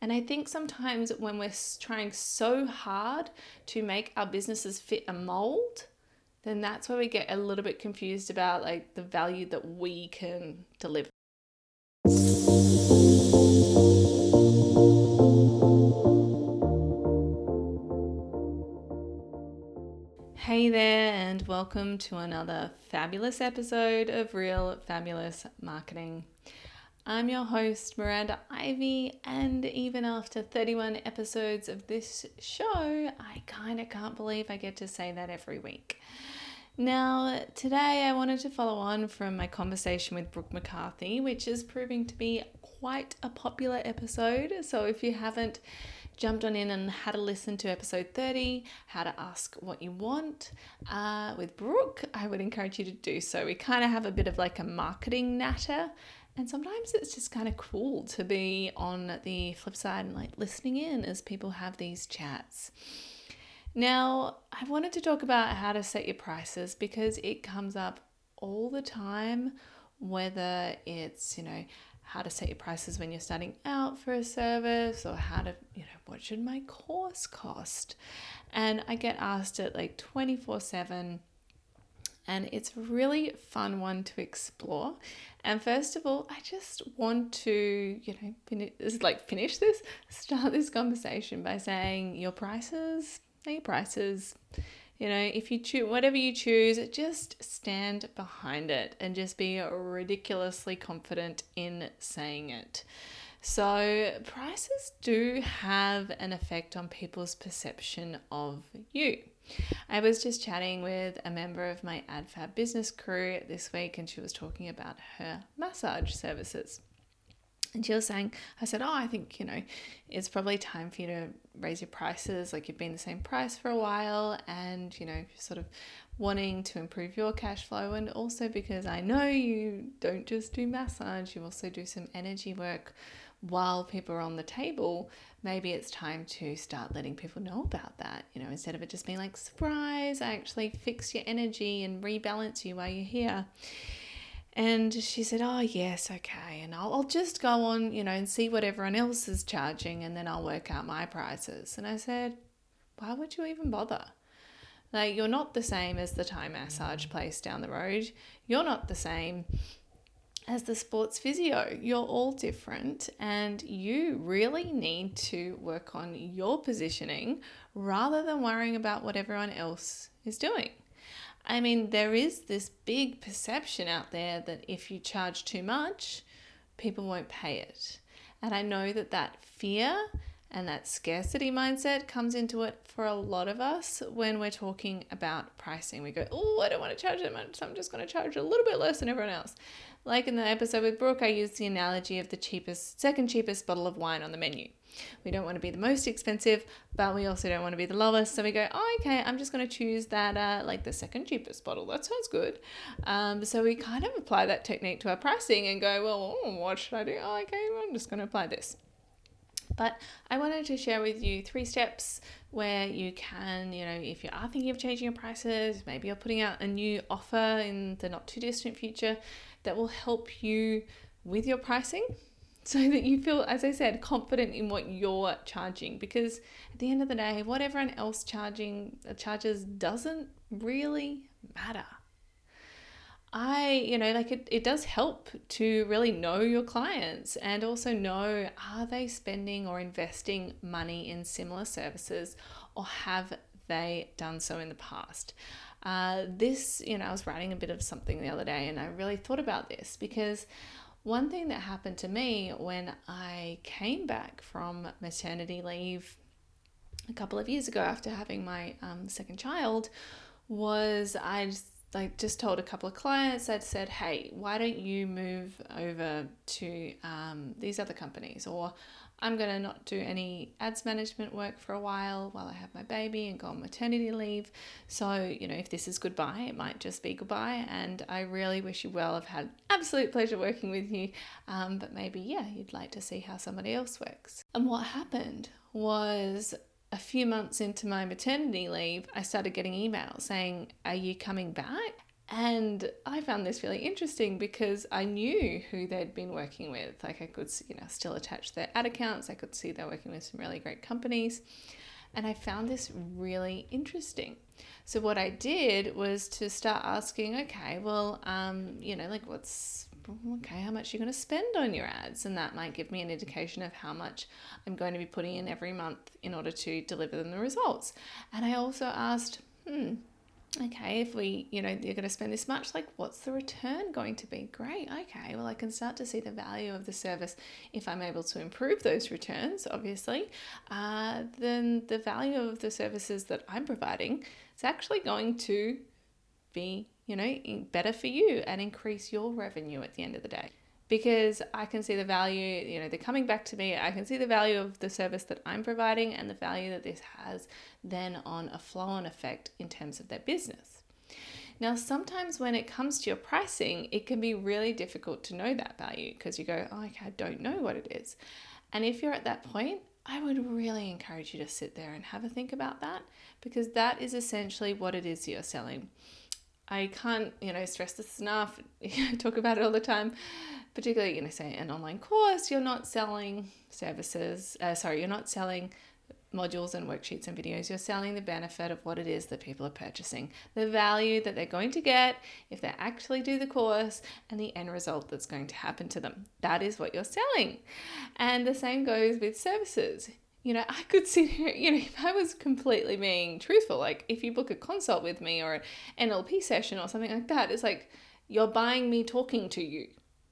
And I think sometimes when we're trying so hard to make our businesses fit a mold, then that's where we get a little bit confused about like the value that we can deliver. Hey there, and welcome to another fabulous episode of Real Fabulous Marketing. I'm your host, Miranda Ivy, and even after 31 episodes of this show, I kind of can't believe I get to say that every week. Now, today I wanted to follow on from my conversation with Brooke McCarthy, which is proving to be quite a popular episode. So if you haven't jumped on in and had a listen to episode 30, how to ask what you want uh, with Brooke, I would encourage you to do so. We kind of have a bit of like a marketing natter and sometimes it's just kind of cool to be on the flip side and like listening in as people have these chats. Now, I wanted to talk about how to set your prices because it comes up all the time, whether it's, you know, how to set your prices when you're starting out for a service or how to, you know, what should my course cost? And I get asked it like 24 7 and it's a really fun one to explore. And first of all, I just want to, you know, finish, like finish this, start this conversation by saying your prices your prices. You know, if you choose whatever you choose, just stand behind it and just be ridiculously confident in saying it. So, prices do have an effect on people's perception of you. I was just chatting with a member of my AdFab business crew this week, and she was talking about her massage services. And she was saying, I said, Oh, I think, you know, it's probably time for you to raise your prices. Like you've been the same price for a while, and, you know, sort of wanting to improve your cash flow. And also because I know you don't just do massage, you also do some energy work while people are on the table, maybe it's time to start letting people know about that. You know, instead of it just being like, surprise, I actually fix your energy and rebalance you while you're here. And she said, Oh, yes, okay. And I'll, I'll just go on, you know, and see what everyone else is charging and then I'll work out my prices. And I said, Why would you even bother? Like, you're not the same as the Thai massage mm. place down the road. You're not the same as the sports physio. You're all different, and you really need to work on your positioning rather than worrying about what everyone else is doing. I mean, there is this big perception out there that if you charge too much, people won't pay it. And I know that that fear and that scarcity mindset comes into it for a lot of us when we're talking about pricing. We go, oh, I don't want to charge that much, so I'm just going to charge a little bit less than everyone else. Like in the episode with Brooke, I used the analogy of the cheapest, second cheapest bottle of wine on the menu. We don't want to be the most expensive, but we also don't want to be the lowest. So we go, oh, okay, I'm just going to choose that, uh, like the second cheapest bottle. That sounds good. Um, so we kind of apply that technique to our pricing and go, well, oh, what should I do? Oh, okay, I'm just going to apply this. But I wanted to share with you three steps where you can, you know, if you are thinking of changing your prices, maybe you're putting out a new offer in the not too distant future that will help you with your pricing so that you feel, as I said, confident in what you're charging. Because at the end of the day, what everyone else charging uh, charges doesn't really matter. I, you know, like it, it does help to really know your clients and also know are they spending or investing money in similar services or have they done so in the past? Uh, this, you know, I was writing a bit of something the other day and I really thought about this because one thing that happened to me when I came back from maternity leave a couple of years ago after having my um, second child was I just like just told a couple of clients that said, "Hey, why don't you move over to um, these other companies?" Or I'm going to not do any ads management work for a while while I have my baby and go on maternity leave. So, you know, if this is goodbye, it might just be goodbye. And I really wish you well. I've had absolute pleasure working with you. Um, but maybe, yeah, you'd like to see how somebody else works. And what happened was a few months into my maternity leave, I started getting emails saying, Are you coming back? And I found this really interesting because I knew who they'd been working with. Like I could, you know, still attach their ad accounts. I could see they're working with some really great companies. And I found this really interesting. So what I did was to start asking, okay, well, um, you know, like what's okay, how much you're going to spend on your ads, and that might give me an indication of how much I'm going to be putting in every month in order to deliver them the results. And I also asked, hmm, okay, if we, you know, you're going to spend this much, like what's the return going to be? Great. Okay. Well, I can start to see the value of the service if I'm able to improve those returns, obviously. Uh, then the value of the services that I'm providing is actually going to be, you know, better for you and increase your revenue at the end of the day because I can see the value, you know, they're coming back to me. I can see the value of the service that I'm providing and the value that this has then on a flow on effect in terms of their business. Now, sometimes when it comes to your pricing, it can be really difficult to know that value because you go, oh, okay, I don't know what it is. And if you're at that point, I would really encourage you to sit there and have a think about that because that is essentially what it is you're selling. I can't, you know, stress this enough. Talk about it all the time particularly, you know, say an online course, you're not selling services, uh, sorry, you're not selling modules and worksheets and videos. You're selling the benefit of what it is that people are purchasing, the value that they're going to get if they actually do the course, and the end result that's going to happen to them. That is what you're selling. And the same goes with services. You know, I could sit here, you know, if I was completely being truthful, like if you book a consult with me or an NLP session or something like that, it's like you're buying me talking to you.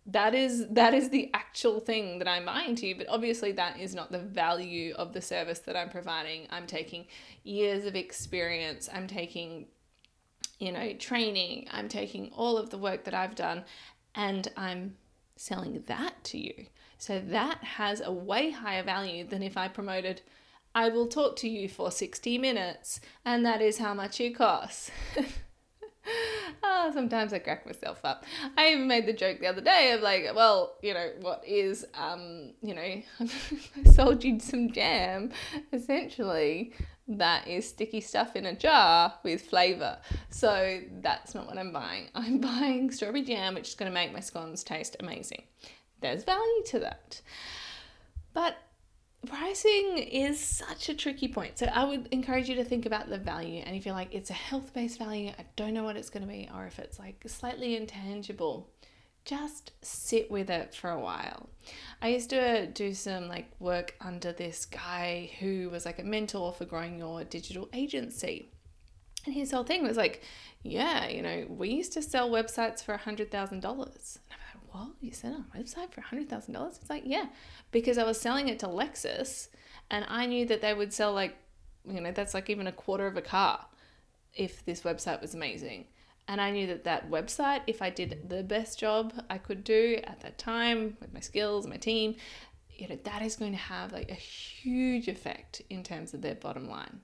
That is that is the actual thing that I'm buying to you but obviously that is not the value of the service that I'm providing. I'm taking years of experience. I'm taking you know training. I'm taking all of the work that I've done and I'm selling that to you so that has a way higher value than if I promoted I will talk to you for 60 minutes and that is how much it costs oh, sometimes I crack myself up. I even made the joke the other day of like, well, you know, what is, um, you know, I sold you some jam. Essentially, that is sticky stuff in a jar with flavor. So that's not what I'm buying. I'm buying strawberry jam, which is going to make my scones taste amazing. There's value to that. But pricing is such a tricky point. So I would encourage you to think about the value. And if you're like, it's a health based value, I don't know what it's going to be, or if it's like slightly intangible, just sit with it for a while. I used to do some like work under this guy who was like a mentor for growing your digital agency. And his whole thing was like, yeah, you know, we used to sell websites for a $100,000. And I'm what? You sell a website for a $100,000? It's like, yeah, because I was selling it to Lexus and I knew that they would sell like, you know, that's like even a quarter of a car if this website was amazing. And I knew that that website, if I did the best job I could do at that time with my skills, my team, you know, that is going to have like a huge effect in terms of their bottom line.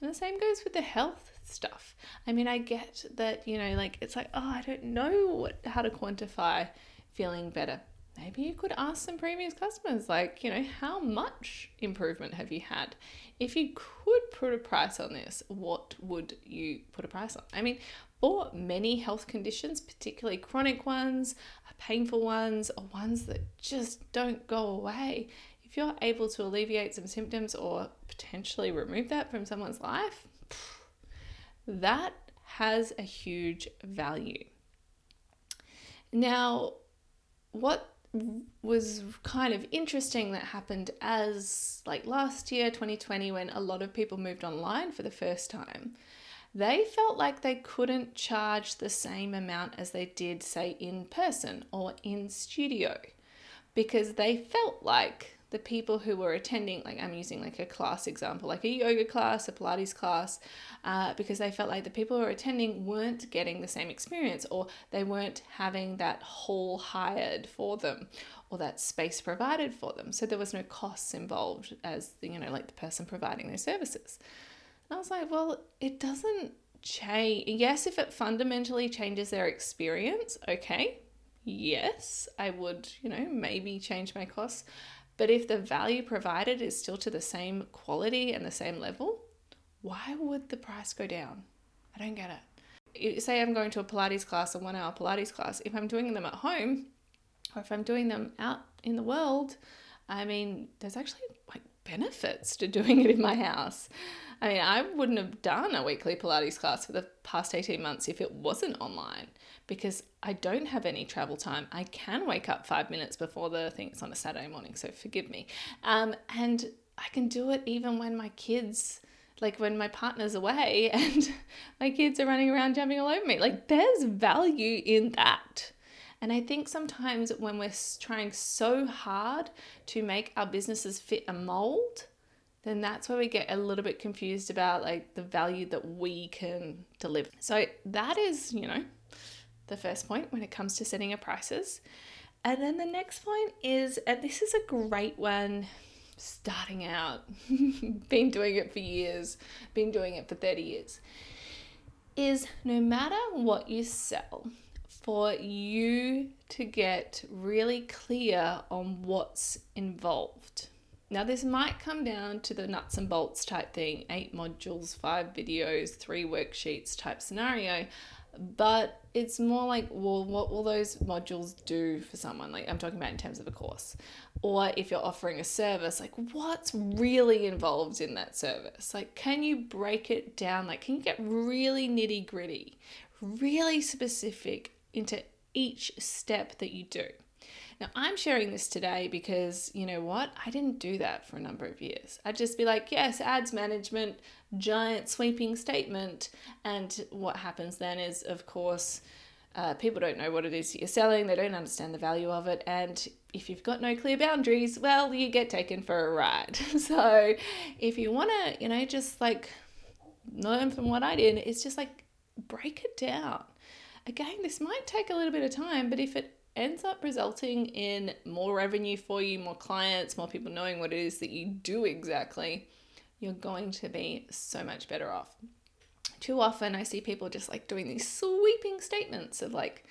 And the same goes with the health stuff. I mean, I get that, you know, like it's like, oh, I don't know what how to quantify feeling better. Maybe you could ask some previous customers, like, you know, how much improvement have you had? If you could put a price on this, what would you put a price on? I mean, for many health conditions, particularly chronic ones, painful ones, or ones that just don't go away, if you're able to alleviate some symptoms or potentially remove that from someone's life, that has a huge value. Now, what was kind of interesting that happened as like last year 2020 when a lot of people moved online for the first time they felt like they couldn't charge the same amount as they did say in person or in studio because they felt like the people who were attending, like I'm using like a class example, like a yoga class, a Pilates class, uh, because they felt like the people who were attending weren't getting the same experience or they weren't having that hall hired for them or that space provided for them. So there was no costs involved as, you know, like the person providing those services. And I was like, well, it doesn't change. Yes, if it fundamentally changes their experience, okay. Yes, I would, you know, maybe change my costs but if the value provided is still to the same quality and the same level, why would the price go down? I don't get it. say I'm going to a Pilates class, a one hour Pilates class, if I'm doing them at home or if I'm doing them out in the world, I mean, there's actually like benefits to doing it in my house. I mean, I wouldn't have done a weekly Pilates class for the past 18 months if it wasn't online because I don't have any travel time. I can wake up five minutes before the thing. On a Saturday morning, so forgive me. Um, and I can do it even when my kids, like when my partner's away and my kids are running around jumping all over me. Like, there's value in that. And I think sometimes when we're trying so hard to make our businesses fit a mold, then that's where we get a little bit confused about like the value that we can deliver. So that is, you know, the first point when it comes to setting your prices. And then the next point is, and this is a great one starting out, been doing it for years, been doing it for 30 years, is no matter what you sell, for you to get really clear on what's involved. Now, this might come down to the nuts and bolts type thing eight modules, five videos, three worksheets type scenario. But it's more like, well, what will those modules do for someone? Like, I'm talking about in terms of a course. Or if you're offering a service, like, what's really involved in that service? Like, can you break it down? Like, can you get really nitty gritty, really specific into each step that you do? Now, I'm sharing this today because you know what? I didn't do that for a number of years. I'd just be like, yes, ads management, giant sweeping statement. And what happens then is, of course, uh, people don't know what it is you're selling, they don't understand the value of it. And if you've got no clear boundaries, well, you get taken for a ride. so if you want to, you know, just like learn from what I did, it's just like break it down. Again, this might take a little bit of time, but if it ends up resulting in more revenue for you, more clients, more people knowing what it is that you do exactly, you're going to be so much better off. Too often, I see people just like doing these sweeping statements of like,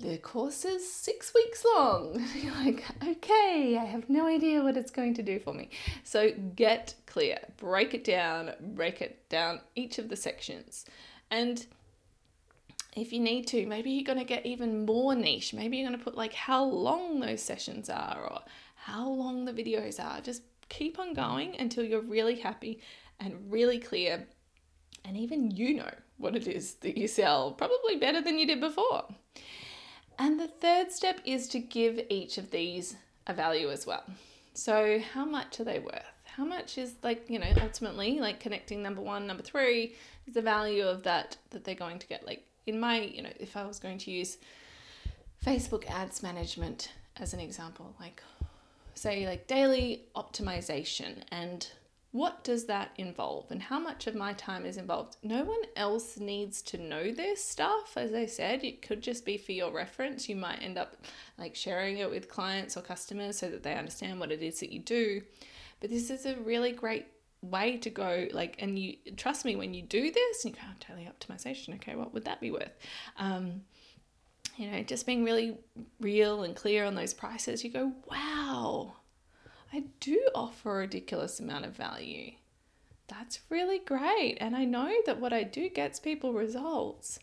the course is six weeks long. You're like, okay, I have no idea what it's going to do for me. So get clear, break it down, break it down each of the sections. And if you need to, maybe you're going to get even more niche. Maybe you're going to put like how long those sessions are or how long the videos are. Just keep on going until you're really happy and really clear. And even you know what it is that you sell, probably better than you did before. And the third step is to give each of these a value as well. So, how much are they worth? How much is like, you know, ultimately like connecting number one, number three is the value of that that they're going to get. Like, in my, you know, if I was going to use Facebook ads management as an example, like say like daily optimization and what does that involve and how much of my time is involved? No one else needs to know this stuff. As I said, it could just be for your reference. You might end up like sharing it with clients or customers so that they understand what it is that you do. But this is a really great way to go like and you trust me when you do this you go oh, daily optimization okay what would that be worth? Um, you know just being really real and clear on those prices you go wow i do offer a ridiculous amount of value. That's really great and i know that what i do gets people results.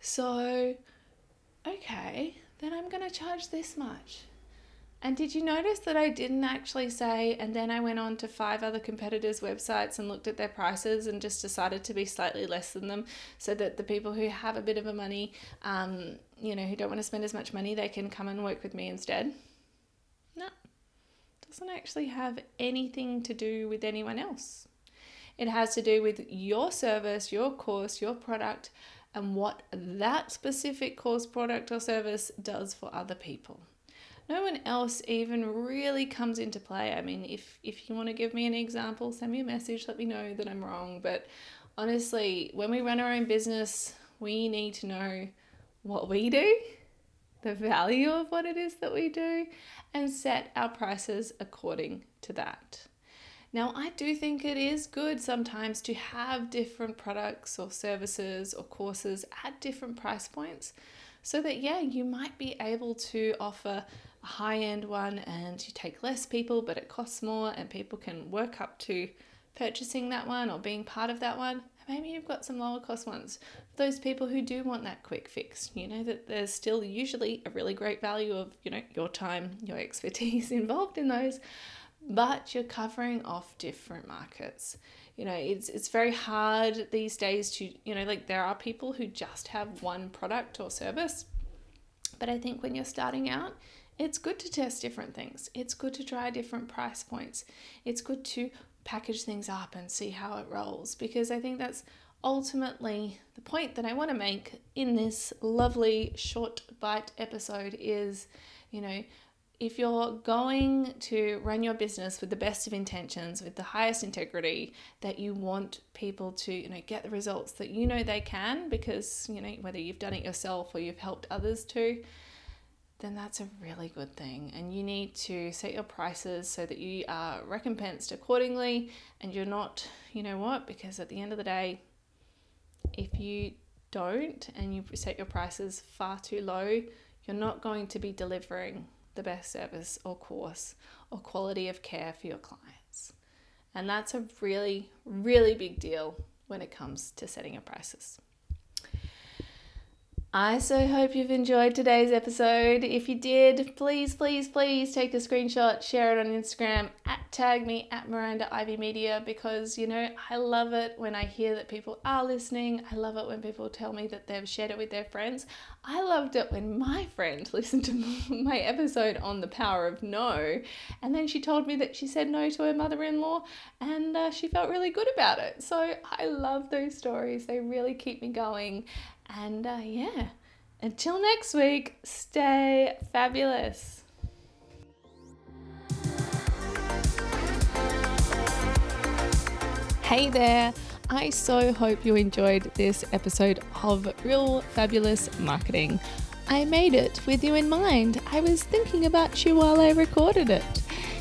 So okay then i'm going to charge this much and did you notice that I didn't actually say, and then I went on to five other competitors' websites and looked at their prices and just decided to be slightly less than them so that the people who have a bit of a money, um, you know, who don't want to spend as much money, they can come and work with me instead? No, doesn't actually have anything to do with anyone else. It has to do with your service, your course, your product, and what that specific course, product, or service does for other people no one else even really comes into play. I mean, if if you want to give me an example, send me a message, let me know that I'm wrong. But honestly, when we run our own business, we need to know what we do, the value of what it is that we do, and set our prices according to that. Now, I do think it is good sometimes to have different products or services or courses at different price points so that, yeah, you might be able to offer high end one and you take less people, but it costs more, and people can work up to purchasing that one or being part of that one. maybe you've got some lower cost ones. For those people who do want that quick fix, you know that there's still usually a really great value of, you know, your time, your expertise involved in those, but you're covering off different markets. You know, it's it's very hard these days to, you know, like there are people who just have one product or service. But I think when you're starting out, it's good to test different things. It's good to try different price points. It's good to package things up and see how it rolls because I think that's ultimately the point that I want to make in this lovely short bite episode is, you know, if you're going to run your business with the best of intentions, with the highest integrity, that you want people to, you know, get the results that you know they can because, you know, whether you've done it yourself or you've helped others to, then that's a really good thing. And you need to set your prices so that you are recompensed accordingly and you're not, you know what, because at the end of the day, if you don't and you set your prices far too low, you're not going to be delivering the best service or course or quality of care for your clients. And that's a really, really big deal when it comes to setting your prices. I so hope you've enjoyed today's episode. If you did, please, please, please take a screenshot, share it on Instagram, at tag me at Miranda Ivy Media because you know I love it when I hear that people are listening. I love it when people tell me that they've shared it with their friends. I loved it when my friend listened to my episode on the power of no, and then she told me that she said no to her mother-in-law, and uh, she felt really good about it. So I love those stories. They really keep me going and uh, yeah, until next week, stay fabulous. Hey there. I so hope you enjoyed this episode of Real Fabulous Marketing. I made it with you in mind. I was thinking about you while I recorded it.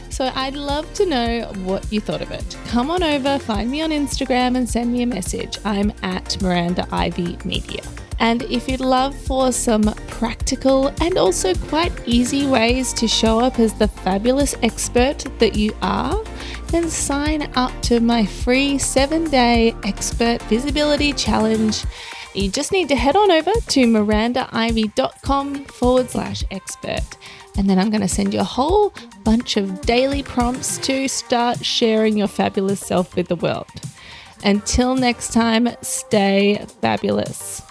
So I'd love to know what you thought of it. Come on over, find me on Instagram, and send me a message. I'm at Miranda Ivy Media. And if you'd love for some practical and also quite easy ways to show up as the fabulous expert that you are, then sign up to my free seven day expert visibility challenge. You just need to head on over to mirandaivy.com forward slash expert. And then I'm going to send you a whole bunch of daily prompts to start sharing your fabulous self with the world. Until next time, stay fabulous.